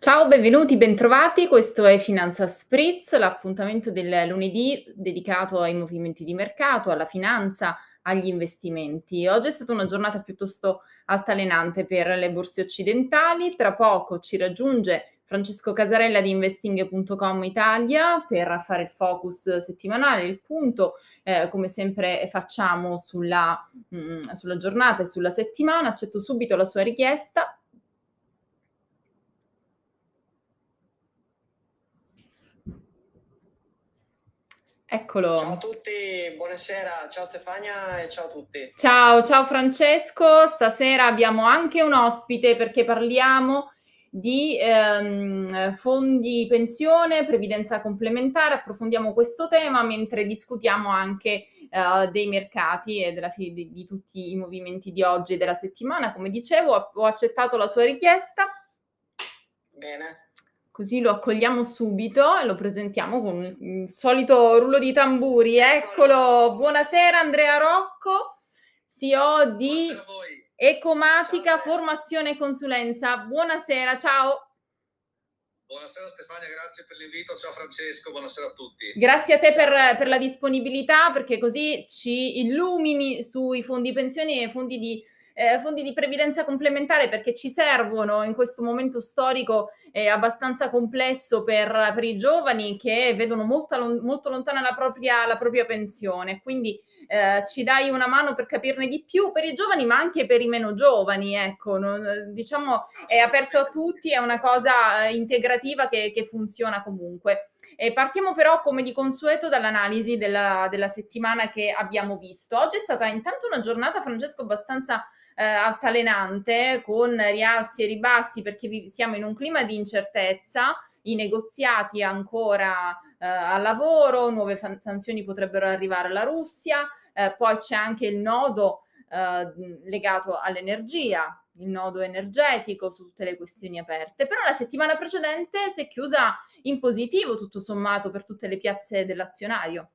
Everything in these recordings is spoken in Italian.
Ciao, benvenuti, bentrovati. Questo è Finanza Spritz, l'appuntamento del lunedì dedicato ai movimenti di mercato, alla finanza, agli investimenti. Oggi è stata una giornata piuttosto altalenante per le borse occidentali. Tra poco ci raggiunge Francesco Casarella di investing.com Italia per fare il focus settimanale, il punto, eh, come sempre facciamo sulla, mh, mm, sulla giornata e sulla settimana. Accetto subito la sua richiesta Eccolo. Ciao a tutti, buonasera, ciao Stefania e ciao a tutti. Ciao, ciao Francesco, stasera abbiamo anche un ospite perché parliamo di ehm, fondi pensione, previdenza complementare, approfondiamo questo tema mentre discutiamo anche eh, dei mercati e della, di, di tutti i movimenti di oggi e della settimana. Come dicevo, ho accettato la sua richiesta. Bene. Così lo accogliamo subito e lo presentiamo con il solito rullo di tamburi. Eccolo, buonasera Andrea Rocco, CEO di Ecomatica Formazione e Consulenza. Buonasera, ciao. Buonasera Stefania, grazie per l'invito. Ciao Francesco, buonasera a tutti. Grazie a te per, per, la disponibilità perché così ci illumini sui fondi pensioni e fondi di eh, fondi di previdenza complementare perché ci servono in questo momento storico eh, abbastanza complesso per, per, i giovani che vedono molto, molto lontana la propria, la propria pensione. Quindi eh, ci dai una mano per capirne di più per i giovani, ma anche per i meno giovani. Ecco, non, diciamo è aperto a tutti, è una cosa eh, integrativa che, che funziona comunque. E partiamo però, come di consueto, dall'analisi della, della settimana che abbiamo visto. Oggi è stata intanto una giornata, Francesco, abbastanza eh, altalenante con rialzi e ribassi perché vi, siamo in un clima di incertezza, i negoziati ancora eh, al lavoro, nuove fan- sanzioni potrebbero arrivare alla Russia, eh, poi c'è anche il nodo eh, legato all'energia, il nodo energetico su tutte le questioni aperte. Però la settimana precedente si è chiusa in positivo tutto sommato per tutte le piazze dell'azionario.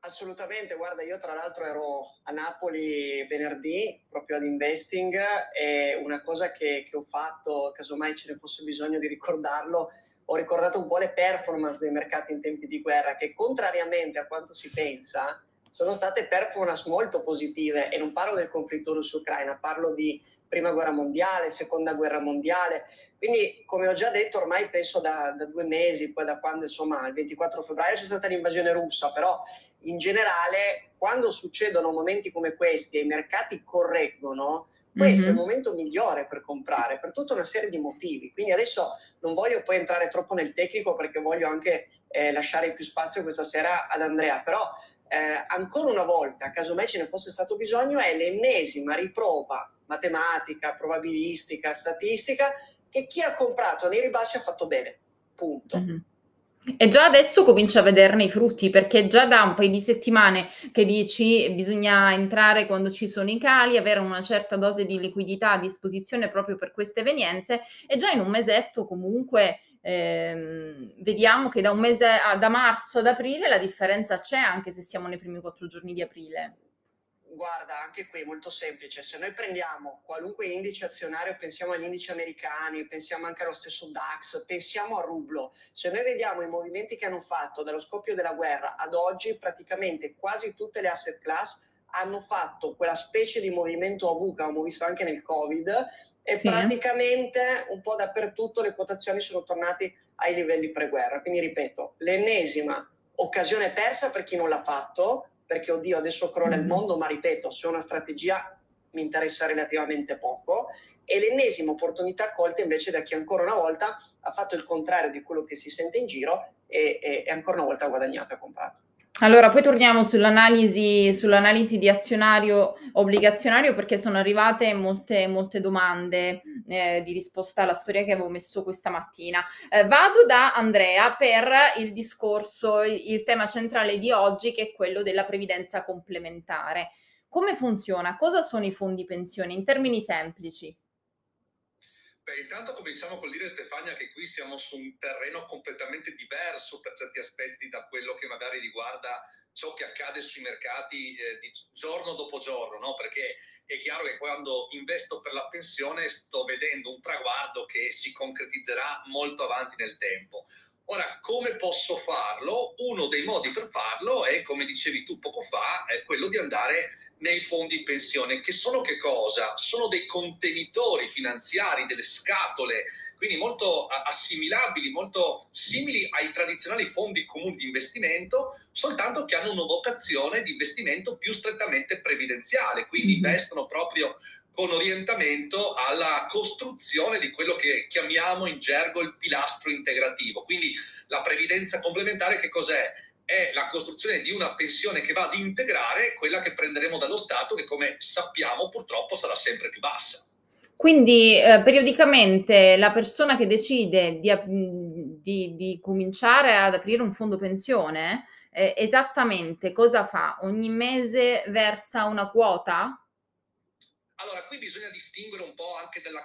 Assolutamente, guarda, io tra l'altro ero a Napoli venerdì proprio ad Investing e una cosa che, che ho fatto, casomai ce ne fosse bisogno di ricordarlo, ho ricordato un po' le performance dei mercati in tempi di guerra che contrariamente a quanto si pensa sono state performance molto positive e non parlo del conflitto russo-ucraina, parlo di prima guerra mondiale, seconda guerra mondiale. Quindi, come ho già detto, ormai penso da, da due mesi, poi da quando insomma il 24 febbraio c'è stata l'invasione russa, però in generale, quando succedono momenti come questi e i mercati correggono, questo mm-hmm. è il mhm. momento migliore per comprare per tutta una serie di motivi. Quindi adesso non voglio poi entrare troppo nel tecnico perché voglio anche eh, lasciare più spazio questa sera ad Andrea, però eh, ancora una volta, caso mai ce ne fosse stato bisogno, è l'ennesima riprova matematica, probabilistica, statistica che chi ha comprato nei ribassi ha fatto bene. Punto. Mm-hmm. E già adesso comincia a vederne i frutti, perché già da un paio di settimane che dici bisogna entrare quando ci sono i cali, avere una certa dose di liquidità a disposizione proprio per queste evenienze, e già in un mesetto comunque ehm, vediamo che da mese, a, da marzo ad aprile la differenza c'è, anche se siamo nei primi quattro giorni di aprile. Guarda, anche qui è molto semplice. Se noi prendiamo qualunque indice azionario, pensiamo agli indici americani, pensiamo anche allo stesso DAX, pensiamo a rublo. Se noi vediamo i movimenti che hanno fatto dallo scoppio della guerra ad oggi, praticamente quasi tutte le asset class hanno fatto quella specie di movimento OV che abbiamo visto anche nel Covid e sì. praticamente un po' dappertutto le quotazioni sono tornate ai livelli pre-guerra. Quindi ripeto, l'ennesima occasione persa per chi non l'ha fatto, perché oddio adesso crolla il mm-hmm. mondo, ma ripeto, se ho una strategia mi interessa relativamente poco, e l'ennesima opportunità colta invece da chi ancora una volta ha fatto il contrario di quello che si sente in giro e, e, e ancora una volta ha guadagnato e comprato. Allora, poi torniamo sull'analisi, sull'analisi di azionario obbligazionario perché sono arrivate molte, molte domande eh, di risposta alla storia che avevo messo questa mattina. Eh, vado da Andrea per il discorso, il, il tema centrale di oggi che è quello della previdenza complementare. Come funziona? Cosa sono i fondi pensione in termini semplici? Beh, intanto cominciamo col dire Stefania che qui siamo su un terreno completamente diverso per certi aspetti da quello che magari riguarda ciò che accade sui mercati eh, di giorno dopo giorno, no? perché è chiaro che quando investo per la pensione sto vedendo un traguardo che si concretizzerà molto avanti nel tempo. Ora, come posso farlo? Uno dei modi per farlo è, come dicevi tu poco fa, quello di andare nei fondi pensione, che sono che cosa? Sono dei contenitori finanziari, delle scatole, quindi molto assimilabili, molto simili ai tradizionali fondi comuni di investimento, soltanto che hanno una vocazione di investimento più strettamente previdenziale, quindi mm-hmm. investono proprio con orientamento alla costruzione di quello che chiamiamo in gergo il pilastro integrativo. Quindi la previdenza complementare che cos'è? È la costruzione di una pensione che va ad integrare quella che prenderemo dallo Stato, che come sappiamo purtroppo sarà sempre più bassa. Quindi eh, periodicamente la persona che decide di, di, di, cominciare ad aprire un fondo pensione, eh, esattamente cosa fa? Ogni mese versa una quota? Allora, qui bisogna distinguere un po' anche dalla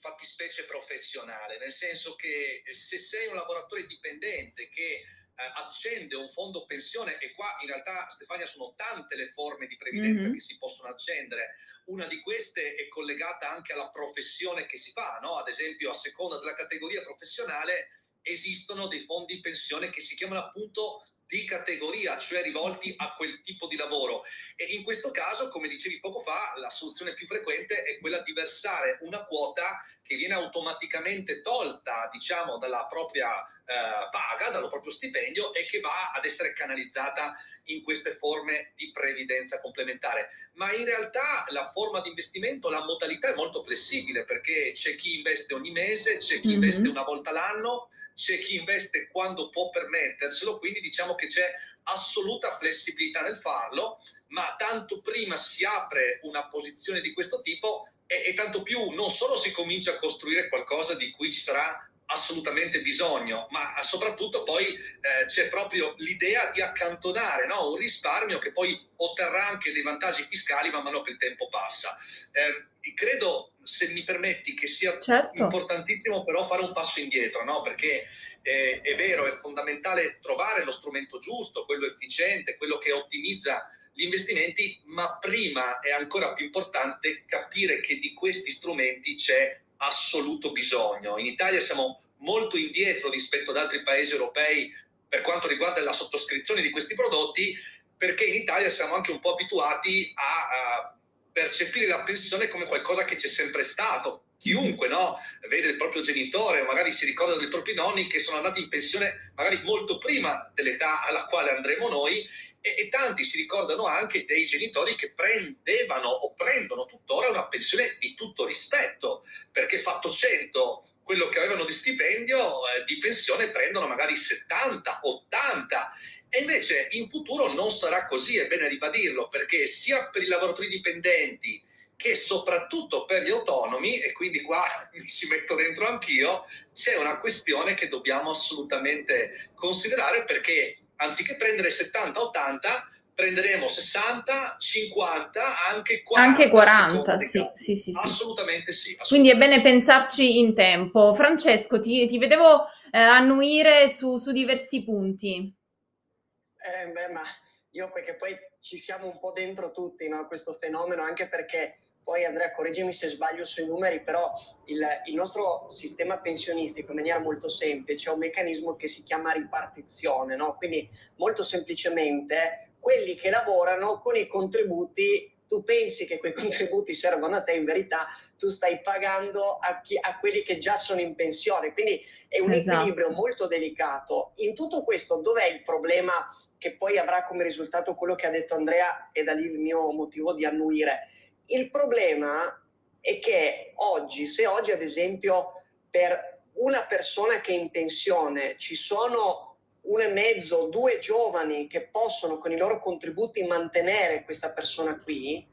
fattispecie professionale, nel senso che se sei un lavoratore dipendente che eh, accende un fondo pensione e qua in realtà Stefania sono tante le forme di previdenza mm-hmm. che si possono accendere. Una di queste è collegata anche alla professione che si fa, no? ad esempio a seconda della categoria professionale esistono dei fondi pensione che si chiamano appunto di categoria, cioè rivolti a quel tipo di lavoro. E in questo caso, come dicevi poco fa, la soluzione più frequente è quella di versare una quota che viene automaticamente tolta, diciamo, dalla propria eh, paga, dal proprio stipendio e che va ad essere canalizzata in queste forme di previdenza complementare. Ma in realtà la forma di investimento, la modalità è molto flessibile perché c'è chi investe ogni mese, c'è chi mm-hmm. investe una volta l'anno, c'è chi investe quando può permetterselo, quindi diciamo che c'è assoluta flessibilità nel farlo, ma tanto prima si apre una posizione di questo tipo e, e tanto più non solo si comincia a costruire qualcosa di cui ci sarà assolutamente bisogno, ma soprattutto poi eh, c'è proprio l'idea di accantonare no? un risparmio che poi otterrà anche dei vantaggi fiscali man mano che il tempo passa. Eh, credo, se mi permetti, che sia certo. importantissimo però fare un passo indietro, no? perché eh, è vero, è fondamentale trovare lo strumento giusto, quello efficiente, quello che ottimizza gli investimenti, ma prima è ancora più importante capire che di questi strumenti c'è assoluto bisogno. In Italia siamo molto indietro rispetto ad altri paesi europei per quanto riguarda la sottoscrizione di questi prodotti, perché in Italia siamo anche un po' abituati a, a percepire la pensione come qualcosa che c'è sempre stato. Chiunque no, vede il proprio genitore, magari si ricorda dei propri nonni che sono andati in pensione magari molto prima dell'età alla quale andremo noi e, e, tanti si ricordano anche dei genitori che prendevano o prendono tuttora una pensione di tutto rispetto, perché fatto 100 quello che avevano di stipendio, eh, di pensione prendono magari 70, 80 e invece in futuro non sarà così, è bene ribadirlo, perché sia per i lavoratori dipendenti che soprattutto per gli autonomi, e quindi qua mi ci metto dentro anch'io, c'è una questione che dobbiamo assolutamente considerare perché anziché prendere 70-80, prenderemo 60, 50, anche 40. Anche 40, sì, sì, sì, sì, Assolutamente sì. Assolutamente Quindi è bene pensarci in tempo. Francesco, ti, ti vedevo eh, annuire su, su, diversi punti. Eh, beh, ma io perché poi ci siamo un po' dentro tutti, no? Questo fenomeno, anche perché poi Andrea correggimi se sbaglio sui numeri, però il, il, nostro sistema pensionistico in maniera molto semplice ha un meccanismo che si chiama ripartizione, no? quindi molto semplicemente quelli che lavorano con i contributi, tu pensi che quei contributi servono a te, in verità tu stai pagando a, chi, a quelli che già sono in pensione, quindi è un esatto. equilibrio molto delicato. In tutto questo dov'è il problema che poi avrà come risultato quello che ha detto Andrea e da lì il mio motivo di annuire? Il problema è che oggi, se oggi ad esempio per una persona che è in pensione ci sono un e mezzo, due giovani che possono con i loro contributi mantenere questa persona qui,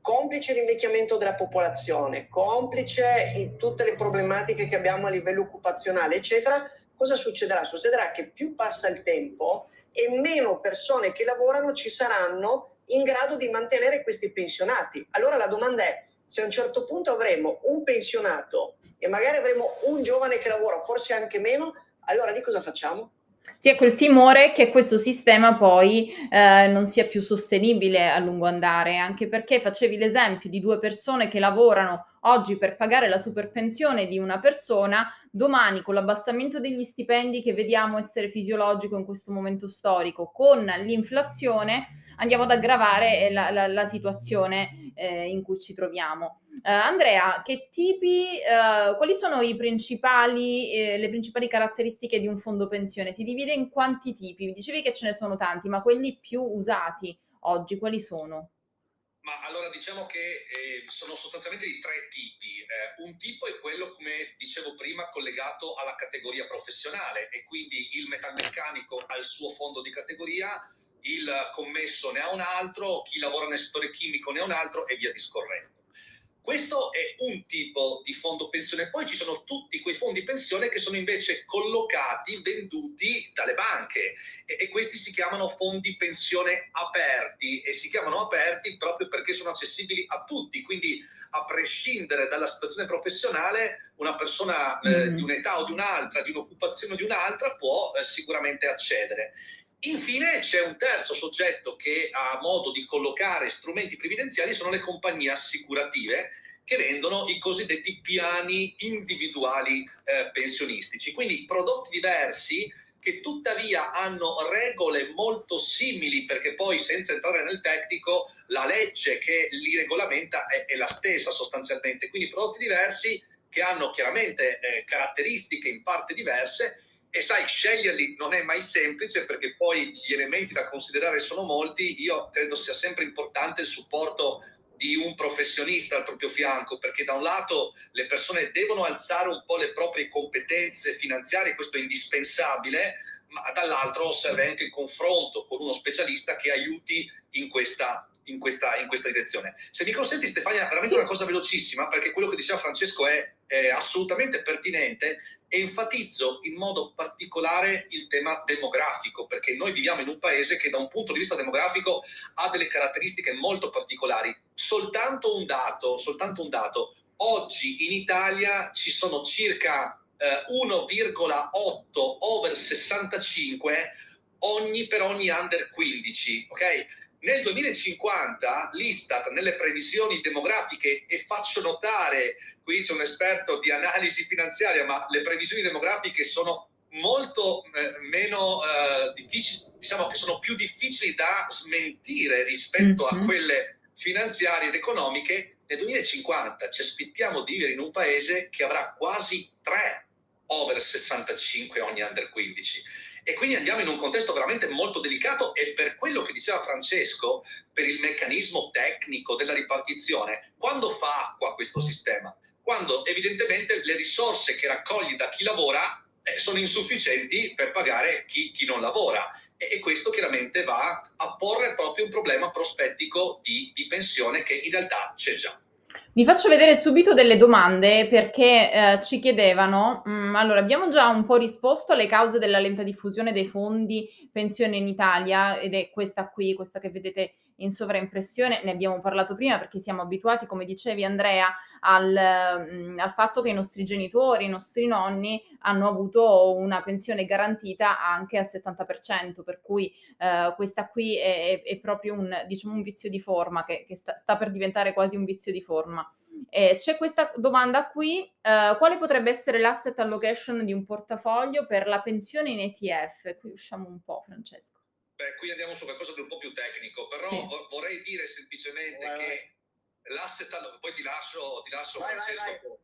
complice l'invecchiamento della popolazione, complice tutte le problematiche che abbiamo a livello occupazionale, eccetera, cosa succederà? Succederà che più passa il tempo e meno persone che lavorano ci saranno in grado di mantenere questi pensionati. Allora la domanda è, se a un certo punto avremo un pensionato e magari avremo un giovane che lavora, forse anche meno, allora di cosa facciamo? Sì, ecco il timore che questo sistema poi eh, non sia più sostenibile a lungo andare, anche perché facevi l'esempio di due persone che lavorano oggi per pagare la superpensione di una persona, domani con l'abbassamento degli stipendi che vediamo essere fisiologico in questo momento storico, con l'inflazione andiamo ad aggravare la, la, la situazione eh, in cui ci troviamo. Uh, Andrea, che tipi, uh, quali sono principali, eh, le principali caratteristiche di un fondo pensione? Si divide in quanti tipi? Dicevi che ce ne sono tanti, ma quelli più usati oggi, quali sono? Ma allora diciamo che eh, sono sostanzialmente di tre tipi. Eh, un tipo è quello, come dicevo prima, collegato alla categoria professionale e quindi il metalmeccanico ha il suo fondo di categoria, il commesso ne ha un altro, chi lavora nel settore chimico ne ha un altro e via discorrendo. Questo è un tipo di fondo pensione. Poi ci sono tutti quei fondi pensione che sono invece collocati, venduti dalle banche e, e, questi si chiamano fondi pensione aperti e si chiamano aperti proprio perché sono accessibili a tutti. Quindi a prescindere dalla situazione professionale, una persona eh, mm. di un'età o di un'altra, di un'occupazione o di un'altra può eh, sicuramente accedere. Infine c'è un terzo soggetto che ha modo di collocare strumenti previdenziali, sono le compagnie assicurative che vendono i cosiddetti piani individuali eh, pensionistici, quindi prodotti diversi che tuttavia hanno regole molto simili, perché poi senza entrare nel tecnico la legge che li regolamenta è, è la stessa sostanzialmente, quindi prodotti diversi che hanno chiaramente eh, caratteristiche in parte diverse e sai, sceglierli non è mai semplice perché poi gli elementi da considerare sono molti. Io credo sia sempre importante il supporto di un professionista al proprio fianco, perché da un lato le persone devono alzare un po' le proprie competenze finanziarie, questo è indispensabile, ma dall'altro serve anche il confronto con uno specialista che aiuti in questa, in questa, in questa direzione. Se mi consenti Stefania, veramente sì. una cosa velocissima, perché quello che diceva Francesco è, è assolutamente pertinente e enfatizzo in modo particolare il tema demografico, perché noi viviamo in un paese che da un punto di vista demografico ha delle caratteristiche molto particolari. Soltanto un dato, soltanto un dato. Oggi in Italia ci sono circa eh, 1,8 over 65 ogni, per ogni under 15, ok? Nel 2050 l'Istat nelle previsioni demografiche, e faccio notare, qui c'è un esperto di analisi finanziaria, ma le previsioni demografiche sono molto eh, meno eh, difficili, diciamo che sono più difficili da smentire rispetto mm-hmm. a quelle finanziarie ed economiche. Nel 2050 ci aspettiamo di vivere in un paese che avrà quasi 3 over 65 ogni under 15 e quindi andiamo in un contesto veramente molto delicato e per quello che diceva Francesco, per il meccanismo tecnico della ripartizione, quando fa acqua questo sistema? Quando evidentemente le risorse che raccogli da chi lavora eh, sono insufficienti per pagare chi, chi non lavora e, questo chiaramente va a porre proprio un problema prospettico di, di pensione che in realtà c'è già. Vi faccio vedere subito delle domande perché eh, ci chiedevano, mh, mm, allora abbiamo già un po' risposto alle cause della lenta diffusione dei fondi pensione in Italia ed è questa qui, questa che vedete in sovraimpressione, ne abbiamo parlato prima perché siamo abituati, come dicevi Andrea, al, mm, al, fatto che i nostri genitori, i nostri nonni hanno avuto una pensione garantita anche al 70%, per cui eh, questa qui è, è, è, proprio un, diciamo, un vizio di forma che, che sta, sta, per diventare quasi un vizio di forma. Eh, c'è questa domanda qui, eh, quale potrebbe essere l'asset allocation di un portafoglio per la pensione in ETF? Qui usciamo un po', Francesco. Beh, qui andiamo su qualcosa di un po' più tecnico, però sì. vorrei dire semplicemente vai, che vai. l'asset allocation, poi ti lascio, ti lascio vai, Francesco,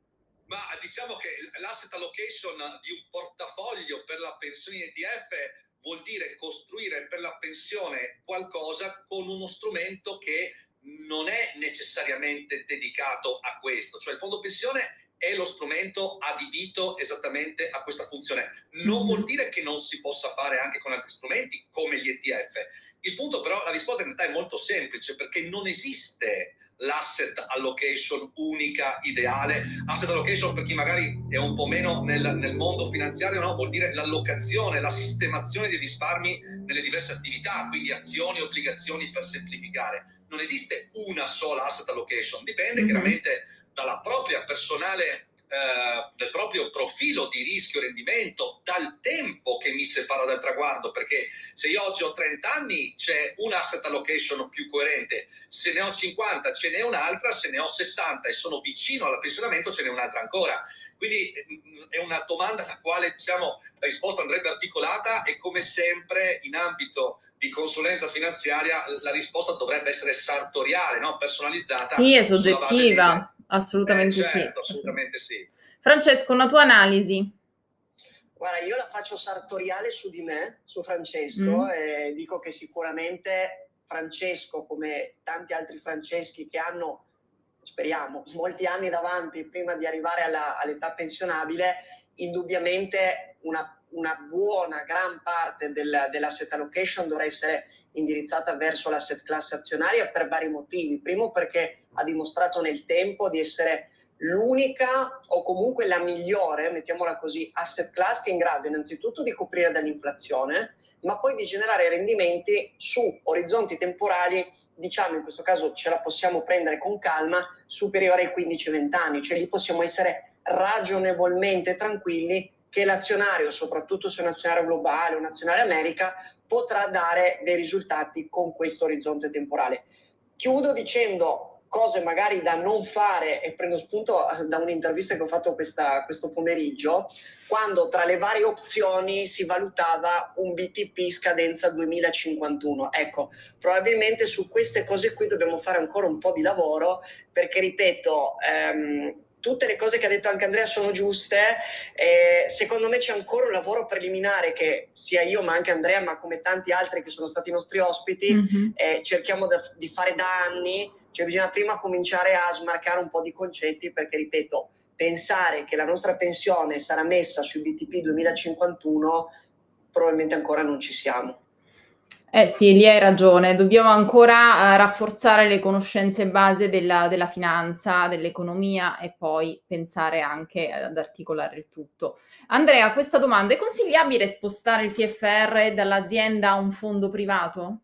ma diciamo che l'asset allocation di un portafoglio per la pensione ETF vuol dire costruire per la pensione qualcosa con uno strumento che non è necessariamente dedicato a questo, cioè il fondo pensione è lo strumento adibito esattamente a questa funzione. Non vuol dire che non si possa fare anche con altri strumenti come gli ETF. Il punto però, la risposta in realtà è molto semplice perché non esiste l'asset allocation unica, ideale. Asset allocation per chi magari è un po' meno nel, nel mondo finanziario, no? vuol dire l'allocazione, la sistemazione dei risparmi nelle diverse attività, quindi azioni, obbligazioni per semplificare. Non esiste una sola asset allocation, dipende mm-hmm. chiaramente dalla propria personale eh, del proprio profilo di rischio-rendimento, dal tempo che mi separa dal traguardo, perché se io oggi ho 30 anni c'è un asset allocation più coerente, se ne ho 50 ce n'è un'altra, se ne ho 60 e sono vicino al pensionamento ce n'è un'altra ancora. Quindi mm, è una domanda alla quale diciamo, la risposta andrebbe articolata e come sempre in ambito di consulenza finanziaria la risposta dovrebbe essere sartoriale, no? personalizzata. Sì, è soggettiva. Assolutamente eh, certo, sì. Assolutamente sì. Francesco, una tua analisi? Guarda, io la faccio sartoriale su di me, su Francesco, mm. e dico che sicuramente Francesco, come tanti altri Franceschi che hanno speriamo, molti anni davanti prima di arrivare alla, all'età pensionabile, indubbiamente una, una buona, gran parte del, dell'asset allocation dovrà essere indirizzata verso l'asset class azionaria per vari motivi. Primo perché ha dimostrato nel tempo di essere l'unica o comunque la migliore, mettiamola così, asset class che è in grado innanzitutto di coprire dall'inflazione, ma poi di generare rendimenti su orizzonti temporali diciamo in questo caso ce la possiamo prendere con calma, superiore ai 15-20 anni, cioè lì possiamo essere ragionevolmente tranquilli che l'azionario, soprattutto se è un azionario globale un azionario America, potrà dare dei risultati con questo orizzonte temporale. Chiudo dicendo cose magari da non fare e prendo spunto eh, da un'intervista che ho fatto questa, questo pomeriggio, quando tra le varie opzioni si valutava un BTP scadenza 2051. Ecco, probabilmente su queste cose qui dobbiamo fare ancora un po' di lavoro perché, ripeto, ehm, tutte le cose che ha detto anche Andrea sono giuste. Eh, secondo me c'è ancora un lavoro preliminare che sia io, ma anche Andrea, ma come tanti altri che sono stati i nostri ospiti, mm-hmm. eh, cerchiamo da, di fare da anni cioè bisogna prima cominciare a smarcare un po' di concetti perché, ripeto, pensare che la nostra pensione sarà messa sul BTP 2051 probabilmente ancora non ci siamo. Eh sì, lì hai ragione, dobbiamo ancora uh, rafforzare le conoscenze base della, della, finanza, dell'economia e poi pensare anche ad articolare il tutto. Andrea, questa domanda, è consigliabile spostare il TFR dall'azienda a un fondo privato?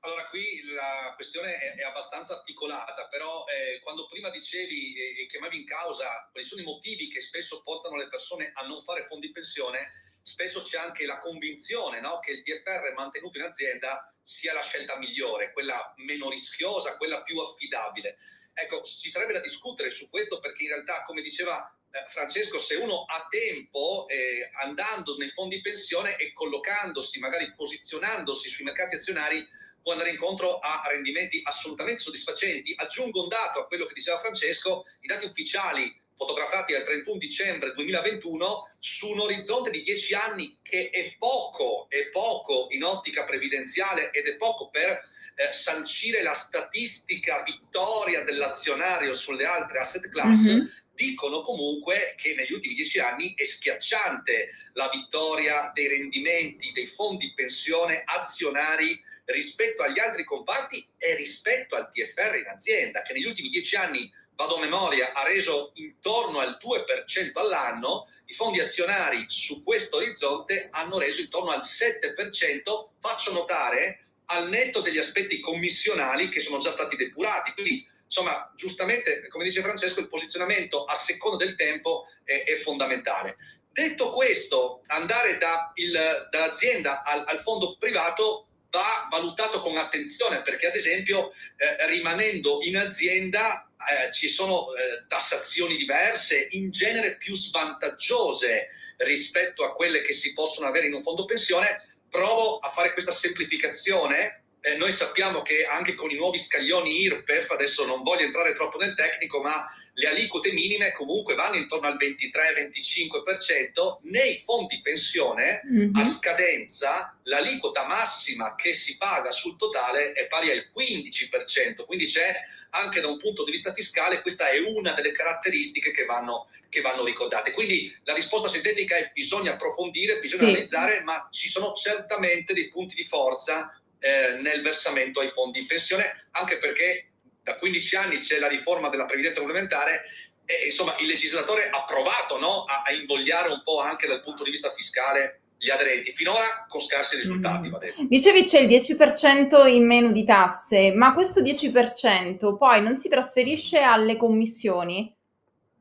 Allora, qui la questione è, è abbastanza articolata, però eh, quando prima dicevi e, e chiamavi in causa quali sono i motivi che spesso portano le persone a non fare fondi pensione, spesso c'è anche la convinzione no, che il TFR mantenuto in azienda sia la scelta migliore, quella meno rischiosa, quella più affidabile. Ecco, ci sarebbe da discutere su questo perché in realtà, come diceva eh, Francesco, se uno ha tempo, eh, andando nei fondi pensione e collocandosi, magari posizionandosi sui mercati azionari, può andare incontro a rendimenti assolutamente soddisfacenti. Aggiungo un dato a quello che diceva Francesco, i dati ufficiali fotografati al 31 dicembre 2021 su un orizzonte di 10 anni che è poco, è poco in ottica previdenziale ed è poco per eh, sancire la statistica vittoria dell'azionario sulle altre asset class. Mm-hmm dicono comunque che negli ultimi dieci anni è schiacciante la vittoria dei rendimenti dei fondi pensione azionari rispetto agli altri comparti e rispetto al TFR in azienda, che negli ultimi dieci anni, vado a memoria, ha reso intorno al 2% all'anno, i fondi azionari su questo orizzonte hanno reso intorno al 7%, faccio notare, al netto degli aspetti commissionali che sono già stati depurati. Quindi, insomma, giustamente, come dice Francesco, il posizionamento a seconda del tempo è, è fondamentale. Detto questo, andare da il, dall'azienda al, al fondo privato va valutato con attenzione perché ad esempio eh, rimanendo in azienda eh, ci sono eh, tassazioni diverse, in genere più svantaggiose rispetto a quelle che si possono avere in un fondo pensione. Provo a fare questa semplificazione. Eh, noi sappiamo che anche con i nuovi scaglioni IRPEF, adesso non voglio entrare troppo nel tecnico, ma le aliquote minime comunque vanno intorno al 23-25%, nei fondi pensione mm-hmm. a scadenza l'aliquota massima che si paga sul totale è pari al 15%, quindi c'è anche da un punto di vista fiscale, questa è una delle caratteristiche che vanno, che vanno ricordate. Quindi la risposta sintetica è bisogna approfondire, bisogna sì. analizzare, ma ci sono certamente dei punti di forza eh, nel versamento ai fondi in pensione, anche perché da 15 anni c'è la riforma della previdenza complementare e insomma il legislatore ha provato no, a, a, invogliare un po' anche dal punto di vista fiscale gli aderenti, finora con scarsi risultati. Mm. Dicevi c'è il 10% in meno di tasse, ma questo 10% poi non si trasferisce alle commissioni?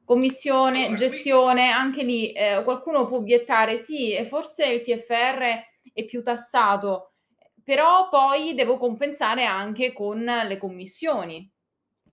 Commissione, allora, gestione, qui... anche lì eh, qualcuno può obiettare, sì, forse il TFR è più tassato, però poi devo compensare anche con le commissioni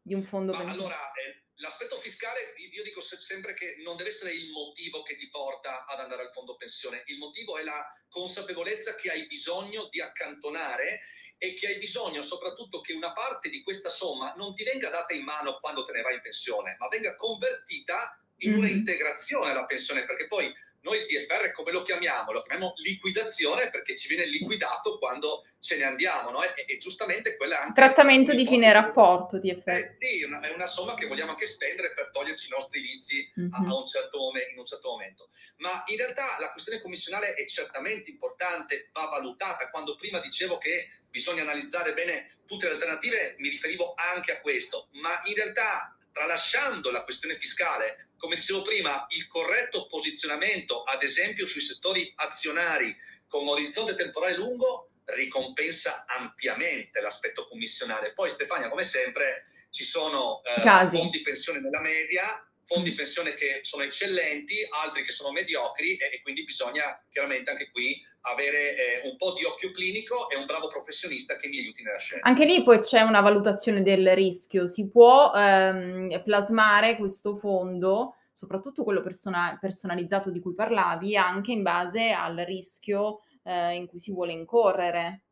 di un fondo Ma Allora, eh, l'aspetto fiscale, io dico sempre che non deve essere il motivo che ti porta ad andare al fondo pensione, il motivo è la consapevolezza che hai bisogno di accantonare e che hai bisogno soprattutto che una parte di questa somma non ti venga data in mano quando te ne vai in pensione, ma venga convertita in mm-hmm. una integrazione alla pensione, perché poi noi il TFR come lo chiamiamo? Lo chiamiamo liquidazione perché ci viene liquidato quando ce ne andiamo, no? e, e, giustamente quella è anche... Trattamento di fine rapporto TFR. Eh, sì, una, è una somma che vogliamo anche spendere per toglierci i nostri vizi mm-hmm. a, a un certo in un certo momento. Ma in realtà la questione commissionale è certamente importante, va valutata. Quando prima dicevo che bisogna analizzare bene tutte le alternative, mi riferivo anche a questo, ma in realtà tralasciando la questione fiscale, come dicevo prima, il corretto posizionamento, ad esempio sui settori azionari con orizzonte temporale lungo, ricompensa ampiamente l'aspetto commissionale. Poi Stefania, come sempre, ci sono eh, fondi pensione nella media, fondi pensione che sono eccellenti, altri che sono mediocri e, e quindi bisogna chiaramente anche qui avere eh, un po' di occhio clinico e un bravo professionista che mi aiuti nella scelta. Anche lì poi c'è una valutazione del rischio, si può ehm, plasmare questo fondo, soprattutto quello persona- personalizzato di cui parlavi, anche in base al rischio eh, in cui si vuole incorrere.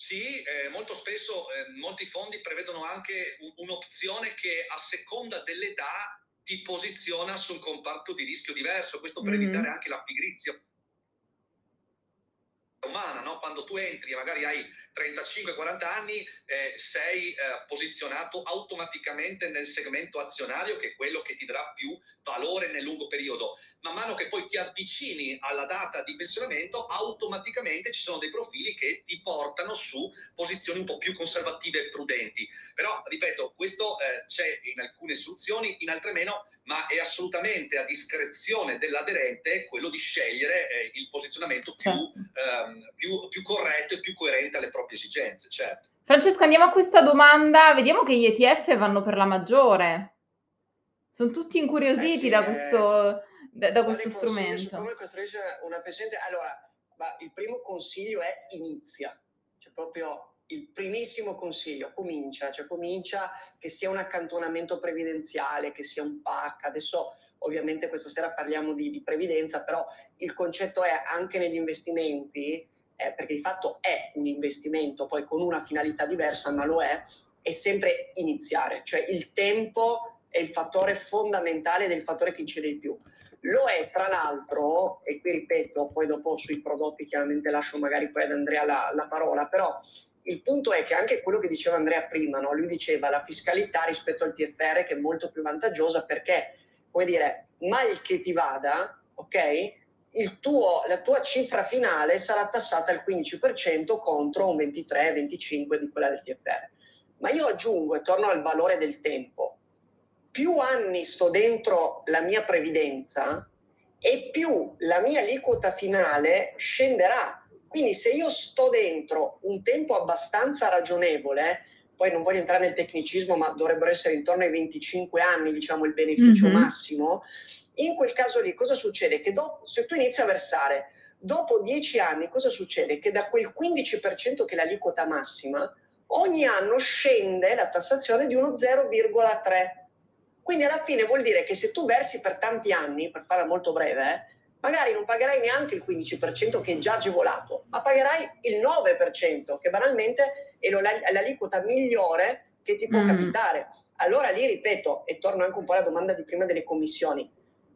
Sì, eh, molto spesso eh, molti fondi prevedono anche un, un'opzione che a seconda dell'età ti posiziona su un comparto di rischio diverso, questo per mm-hmm. evitare anche la pigrizia umana, no? quando tu entri e magari hai 35-40 anni, eh, sei eh, posizionato automaticamente nel segmento azionario che è quello che ti darà più valore nel lungo periodo. Man mano che poi ti avvicini alla data di pensionamento, automaticamente ci sono dei profili che ti portano su posizioni un po' più conservative e prudenti. Però, ripeto, questo eh, c'è in alcune soluzioni, in altre meno, ma è assolutamente a discrezione dell'aderente quello di scegliere eh, il posizionamento più, certo. ehm, più, più corretto e più coerente alle proprie esigenze, certo. Francesco, andiamo a questa domanda. Vediamo che gli ETF vanno per la maggiore. Sono tutti incuriositi eh sì, da questo, da, da questo strumento. Come costruisce una pensione? Allora, il primo consiglio è inizia. Cioè proprio il primissimo consiglio, comincia, cioè comincia che sia un accantonamento previdenziale, che sia un PAC. Adesso ovviamente questa sera parliamo di, di previdenza, però il concetto è anche negli investimenti eh, perché di fatto è un investimento, poi con una finalità diversa, ma lo è, è sempre iniziare, cioè il tempo è il fattore fondamentale ed è il fattore che incide di più. Lo è tra l'altro, e qui ripeto, poi dopo sui prodotti chiaramente lascio magari poi ad Andrea la, la parola, però il punto è che anche quello che diceva Andrea prima, no? lui diceva la fiscalità rispetto al TFR che è molto più vantaggiosa perché, come dire, mal che ti vada, ok? Tuo, la tua cifra finale sarà tassata al 15% contro un 23-25% di quella del TFR. Ma io aggiungo e torno al valore del tempo. Più anni sto dentro la mia previdenza e più la mia aliquota finale scenderà. Quindi se io sto dentro un tempo abbastanza ragionevole, poi non voglio entrare nel tecnicismo, ma dovrebbero essere intorno ai 25 anni, diciamo, il beneficio mm-hmm. massimo, in quel caso lì cosa succede? Che dopo, se tu inizi a versare, dopo dieci anni cosa succede? Che da quel 15% che è l'aliquota massima, ogni anno scende la tassazione di uno 0,3. Quindi alla fine vuol dire che se tu versi per tanti anni, per farla molto breve, eh, magari non pagherai neanche il 15% che è già agevolato, ma pagherai il 9%, che banalmente è l'aliquota migliore che ti può mm. capitare. Allora lì ripeto, e torno anche un po' alla domanda di prima delle commissioni,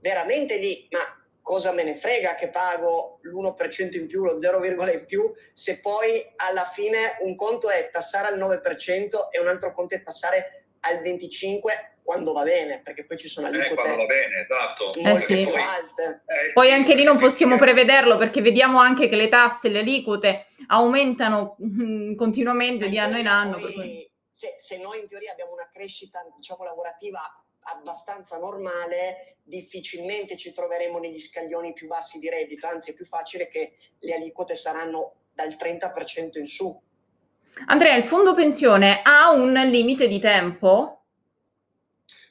veramente lì, ma cosa me ne frega che pago l'1% in più, lo 0, in più, se poi alla fine un conto è tassare al 9% e un altro conto è tassare al 25% quando va bene, perché poi ci sono aliquote eh, quando va bene, esatto. Eh sì. poi, eh, poi anche lì non possiamo prevederlo perché vediamo anche che le tasse, le aliquote aumentano mm, continuamente di anno in anno. Poi, se, se noi in teoria abbiamo una crescita diciamo, lavorativa abbastanza normale, difficilmente ci troveremo negli scaglioni più bassi di reddito, anzi è più facile che le aliquote saranno dal 30% in su. Andrea, il fondo pensione ha un limite di tempo?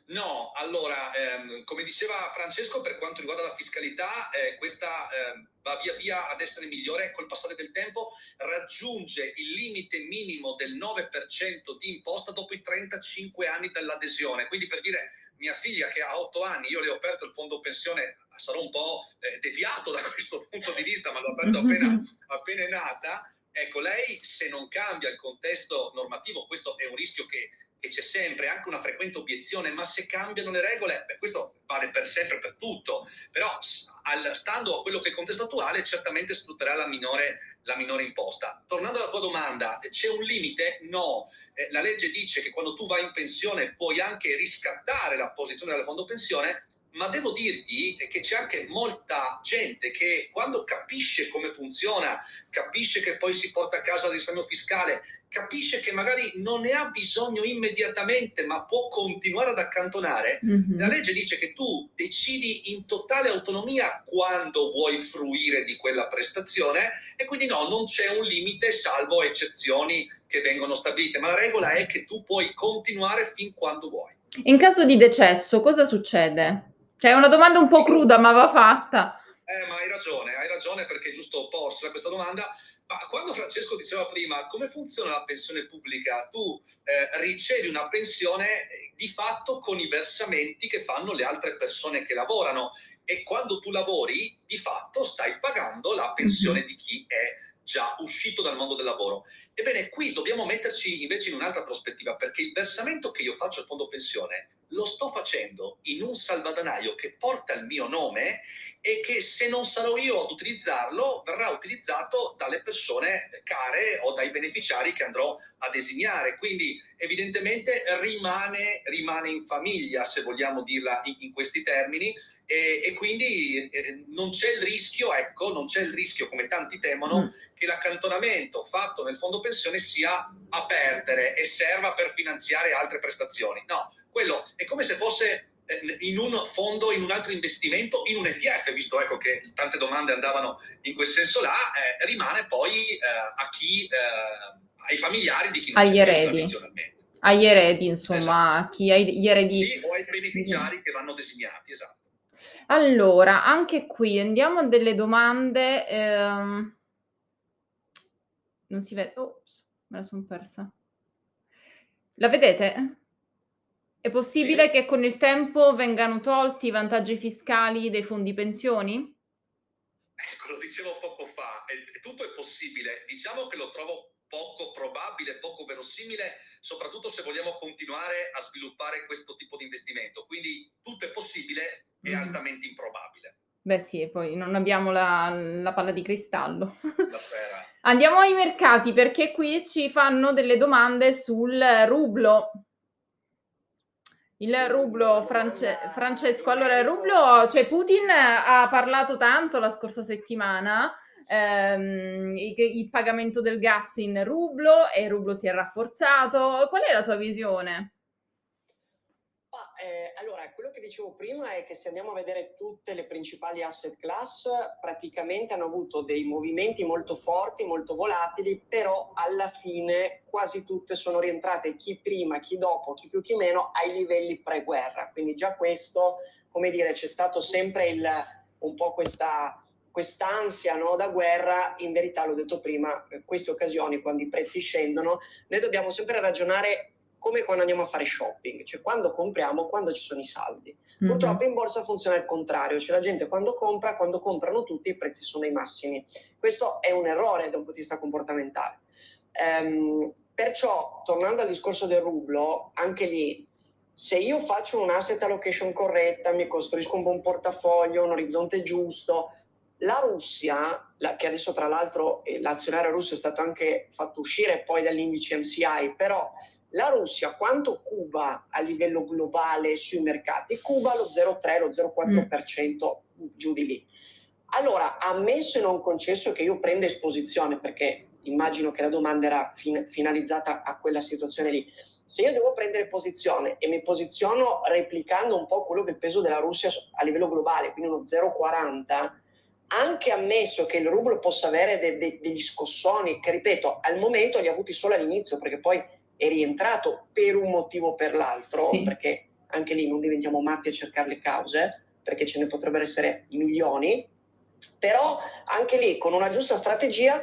No, allora, ehm, come diceva Francesco, per quanto riguarda la fiscalità, eh, questa eh, va via via ad essere migliore col passare del tempo, raggiunge il limite minimo del 9% di imposta dopo i 35 anni dall'adesione. Quindi per dire, mia figlia che ha 8 anni, io le ho aperto il fondo pensione, sarò un po' eh, deviato da questo punto di vista, ma l'ho aperto appena, appena nata, ecco, lei se non cambia il contesto normativo, questo è un rischio che che c'è sempre anche una frequente obiezione, ma se cambiano le regole, beh, questo vale per sempre, per tutto, però al, stando a quello che è il contesto attuale, certamente sfrutterà la minore, la minore imposta. Tornando alla tua domanda, c'è un limite? No. Eh, la legge dice che quando tu vai in pensione puoi anche riscattare la posizione del fondo pensione, ma devo dirti che c'è anche molta gente che quando capisce come funziona, capisce che poi si porta a casa il risparmio fiscale, capisce che magari non ne ha bisogno immediatamente, ma può continuare ad accantonare, mm-hmm. la legge dice che tu decidi in totale autonomia quando vuoi fruire di quella prestazione e quindi no, non c'è un limite salvo eccezioni che vengono stabilite, ma la regola è che tu puoi continuare fin quando vuoi. In caso di decesso, cosa succede? Cioè, è una domanda un po' cruda, ma va fatta. Eh, ma hai ragione, hai ragione perché è giusto porsi questa domanda. Ma quando Francesco diceva prima come funziona la pensione pubblica, tu eh, ricevi una pensione eh, di fatto con i versamenti che fanno le altre persone che lavorano e quando tu lavori di fatto stai pagando la pensione mhm. di chi è già uscito dal mondo del lavoro. Ebbene, qui dobbiamo metterci invece in un'altra prospettiva, perché il versamento che io faccio al fondo pensione lo sto facendo in un salvadanaio che porta il mio nome e che se non sarò io ad utilizzarlo verrà utilizzato dalle persone care o dai beneficiari che andrò a designare. Quindi evidentemente rimane, rimane in famiglia, se vogliamo dirla in, in questi termini, e, e quindi eh, non c'è il rischio, ecco, non c'è il rischio, come tanti temono, mm. che l'accantonamento fatto nel fondo pensione sia a perdere e serva per finanziare altre prestazioni. No, quello è come se fosse eh, in un fondo, in un altro investimento, in un ETF, visto ecco, che tante domande andavano in quel senso là, eh, rimane poi eh, a chi, eh, ai familiari di chi non agli eredi. Agli eredi, insomma, esatto. chi ha gli eredi. Sì, o ai beneficiari sì. che vanno designati, esatto. Allora, anche qui andiamo a delle domande. Ehm... Non si vede. Ops, me la sono persa. La vedete? È possibile sì. che con il tempo vengano tolti i vantaggi fiscali dei fondi pensioni? Ecco, lo dicevo poco fa, è, tutto è possibile. Diciamo che lo trovo poco probabile, poco verosimile, soprattutto se vogliamo continuare a sviluppare questo tipo di investimento. Quindi tutto è possibile e mm. altamente improbabile. Beh sì, e poi non abbiamo la, la palla di cristallo. Andiamo ai mercati perché qui ci fanno delle domande sul rublo. Il rublo, France- Francesco, allora il rublo, cioè Putin ha parlato tanto la scorsa settimana, ehm, il, il, pagamento del gas in rublo e il rublo si è rafforzato. Qual è la tua visione? eh, allora, quello che dicevo prima è che se andiamo a vedere tutte le principali asset class, praticamente hanno avuto dei movimenti molto forti, molto volatili, però alla fine quasi tutte sono rientrate, chi prima, chi dopo, chi più, chi meno, ai livelli pre-guerra. Quindi già questo, come dire, c'è stato sempre il, un po' questa quest'ansia no, da guerra, in verità l'ho detto prima, queste occasioni quando i prezzi scendono, noi dobbiamo sempre ragionare come quando andiamo a fare shopping, cioè quando compriamo, quando ci sono i saldi. Mm-hmm. Purtroppo in borsa funziona il contrario, cioè la gente quando compra, quando comprano tutti i prezzi sono ai massimi. Questo è un errore da un punto di vista comportamentale. Ehm, perciò, tornando al discorso del rublo, anche lì, se io faccio un asset allocation corretta, mi costruisco un buon portafoglio, un orizzonte giusto, la Russia, la, che adesso tra l'altro eh, l'azionario russo è stato anche fatto uscire poi dall'indice MCI, però la Russia quanto cuba a livello globale sui mercati? Cuba lo 0,3, lo 0,4% mm. giù di lì. Allora, ammesso e non concesso che io prenda esposizione, perché immagino che la domanda era fin- finalizzata a quella situazione lì, se io devo prendere posizione e mi posiziono replicando un po' quello che è il peso della Russia a livello globale, quindi uno 0,40, anche ammesso che il rublo possa avere de- de- degli scossoni, che ripeto, al momento li ha avuti solo all'inizio, perché poi è rientrato per un motivo o per l'altro, sì. perché anche lì non diventiamo matti a cercare le cause, perché ce ne potrebbero essere milioni, però anche lì con una giusta strategia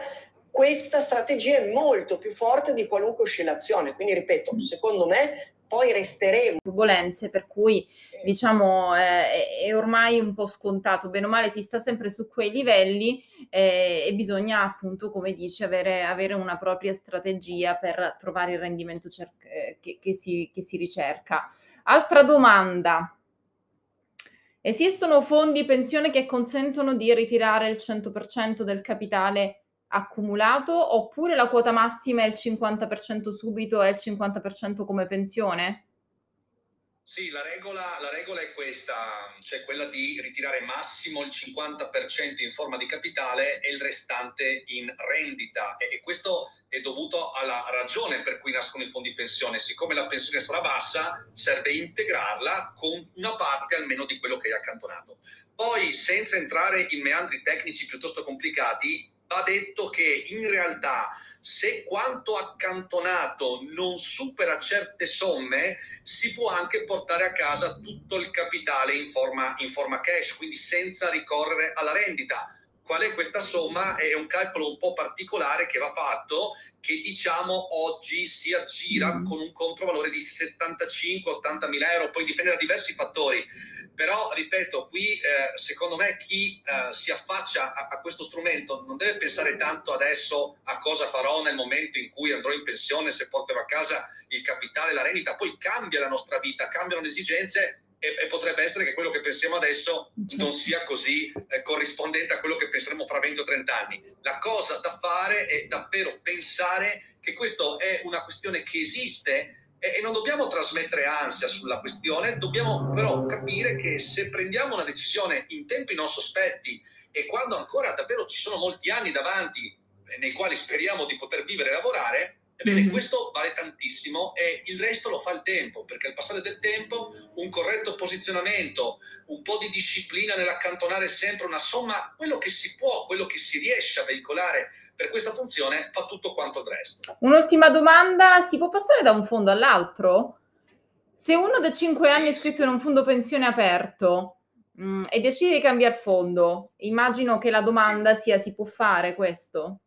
questa strategia è molto più forte di qualunque oscillazione. Quindi, ripeto, secondo me poi resteremo. Turbulenze, per cui diciamo eh, è ormai un po' scontato, bene o male si sta sempre su quei livelli eh, e bisogna appunto, come dice, avere, avere, una propria strategia per trovare il rendimento cer- eh, che, che, si, che si ricerca. Altra domanda. Esistono fondi pensione che consentono di ritirare il 100% del capitale accumulato oppure la quota massima è il 50% subito e il 50% come pensione? Sì, la regola, la regola, è questa, cioè quella di ritirare massimo il 50% in forma di capitale e il restante in rendita. E, e, questo è dovuto alla ragione per cui nascono i fondi pensione. Siccome la pensione sarà bassa, serve integrarla con una parte almeno di quello che hai accantonato. Poi, senza entrare in meandri tecnici piuttosto complicati, va detto che in realtà se quanto accantonato non supera certe somme, si può anche portare a casa tutto il capitale in forma, in forma cash, quindi senza ricorrere alla rendita. Qual è questa somma? È un calcolo un po' particolare che va fatto, che diciamo oggi si aggira mm. con un controvalore di 75-80 mila euro, poi dipende da diversi fattori però ripeto, qui eh, secondo me chi eh, si affaccia a, a, questo strumento non deve pensare tanto adesso a cosa farò nel momento in cui andrò in pensione, se porterò a casa il capitale, la rendita, poi cambia la nostra vita, cambiano le esigenze e, e potrebbe essere che quello che pensiamo adesso certo. non sia così eh, corrispondente a quello che penseremo fra 20 o 30 anni. La cosa da fare è davvero pensare che questa è una questione che esiste e non dobbiamo trasmettere ansia sulla questione, dobbiamo però capire che se prendiamo una decisione in tempi non sospetti e quando ancora davvero ci sono molti anni davanti nei quali speriamo di poter vivere e lavorare, Ebbene, mm-hmm. questo vale tantissimo e il resto lo fa il tempo, perché al passare del tempo un corretto posizionamento, un po' di disciplina nell'accantonare sempre una somma, quello che si può, quello che si riesce a veicolare per questa funzione, fa tutto quanto il resto. Un'ultima domanda, si può passare da un fondo all'altro? Se uno da 5 anni è iscritto in un fondo pensione aperto mh, mm, e decide di cambiare fondo, immagino che la domanda sia si può fare questo?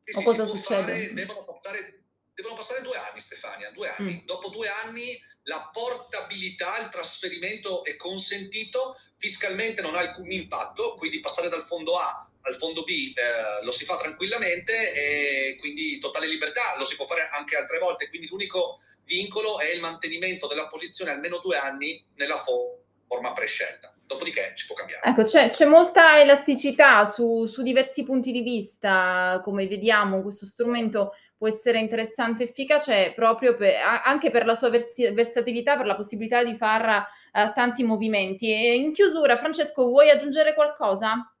Sì, o sì, cosa succede? Fare, devono passare devono passare due anni, Stefania, due anni. Mm. Dopo due anni la portabilità, il trasferimento è consentito, fiscalmente non ha alcun impatto, quindi passare dal fondo A al fondo B eh, lo si fa tranquillamente e quindi totale libertà, lo si può fare anche altre volte, quindi l'unico vincolo è il mantenimento della posizione almeno due anni nella forma prescelta dopodiché si può cambiare. Ecco, c'è, c'è molta elasticità su, su, diversi punti di vista, come vediamo questo strumento può essere interessante e efficace proprio per, anche per la sua versi, versatilità, per la possibilità di fare uh, tanti movimenti. E in chiusura, Francesco, vuoi aggiungere qualcosa?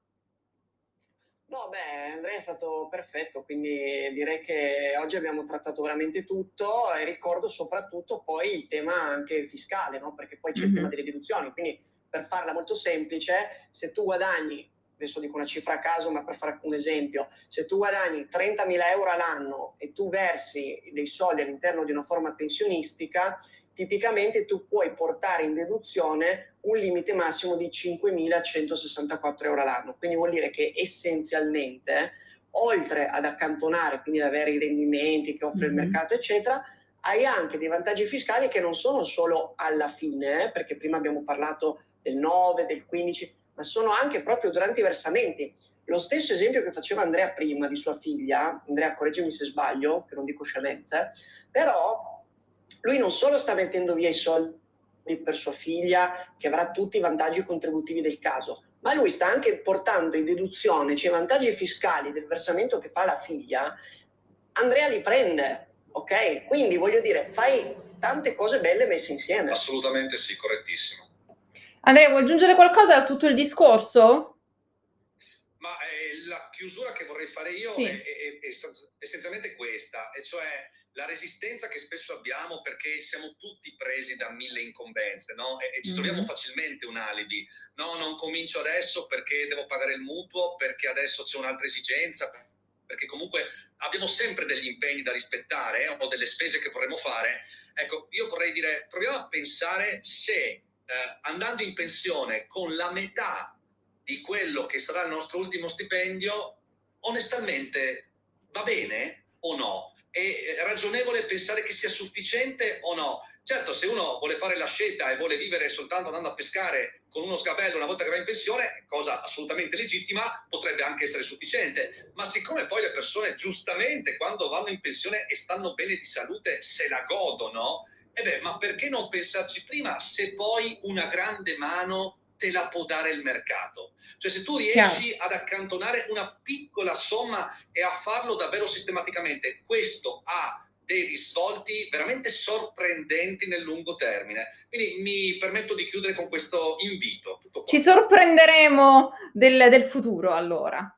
No, beh, Andrea è stato perfetto, quindi direi che oggi abbiamo trattato veramente tutto e ricordo soprattutto poi il tema anche fiscale, no? perché poi c'è mm-hmm. il tema delle deduzioni, quindi per farla molto semplice, se tu guadagni, adesso dico una cifra a caso, ma per fare un esempio, se tu guadagni 30.000 euro all'anno e tu versi dei soldi all'interno di una forma pensionistica, tipicamente tu puoi portare in deduzione un limite massimo di 5.164 euro all'anno. Quindi vuol dire che essenzialmente, oltre ad accantonare, quindi ad avere i rendimenti che offre mm-hmm. il mercato, eccetera, hai anche dei vantaggi fiscali che non sono solo alla fine, eh, perché prima abbiamo parlato del 9, del 15, ma sono anche proprio durante i versamenti. Lo stesso esempio che faceva Andrea prima di sua figlia, Andrea correggimi se sbaglio, che non dico scemenze, però lui non solo sta mettendo via i soldi per sua figlia, che avrà tutti i vantaggi contributivi del caso, ma lui sta anche portando in deduzione, cioè i vantaggi fiscali del versamento che fa la figlia, Andrea li prende, ok? Quindi voglio dire, fai tante cose belle messe insieme. Assolutamente sì, correttissimo. Andrea, vuoi aggiungere qualcosa a tutto il discorso? Ma eh, la chiusura che vorrei fare io sì. è, è, è, essenzialmente questa, e cioè la resistenza che spesso abbiamo perché siamo tutti presi da mille incombenze no? e, e, ci troviamo mm-hmm. facilmente un alibi. No, non comincio adesso perché devo pagare il mutuo, perché adesso c'è un'altra esigenza, perché comunque abbiamo sempre degli impegni da rispettare eh, o delle spese che vorremmo fare. Ecco, io vorrei dire, proviamo a pensare se eh, andando in pensione con la metà di quello che sarà il nostro ultimo stipendio, onestamente va bene o no? È ragionevole pensare che sia sufficiente o no? Certo, se uno vuole fare la scelta e vuole vivere soltanto andando a pescare con uno sgabello una volta che va in pensione, cosa assolutamente legittima, potrebbe anche essere sufficiente. Ma siccome poi le persone giustamente quando vanno in pensione e stanno bene di salute se la godono, e beh, ma perché non pensarci prima se poi una grande mano te la può dare il mercato. Cioè se tu riesci Chiaro. ad accantonare una piccola somma e a farlo davvero sistematicamente, questo ha dei risvolti veramente sorprendenti nel lungo termine. Quindi mi permetto di chiudere con questo invito. Ci sorprenderemo del, del futuro allora.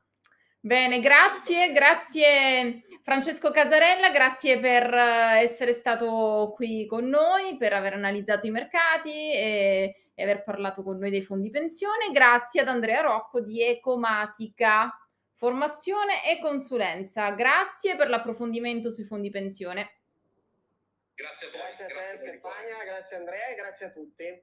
Bene, grazie, grazie Francesco Casarella, grazie per eh, essere stato qui con noi, per aver analizzato i mercati e, e aver parlato con noi dei fondi pensione. Grazie ad Andrea Rocco di Ecomatica, formazione e consulenza. Grazie per l'approfondimento sui fondi pensione. Grazie a voi. Grazie a te grazie Stefania, grazie Andrea e grazie a tutti.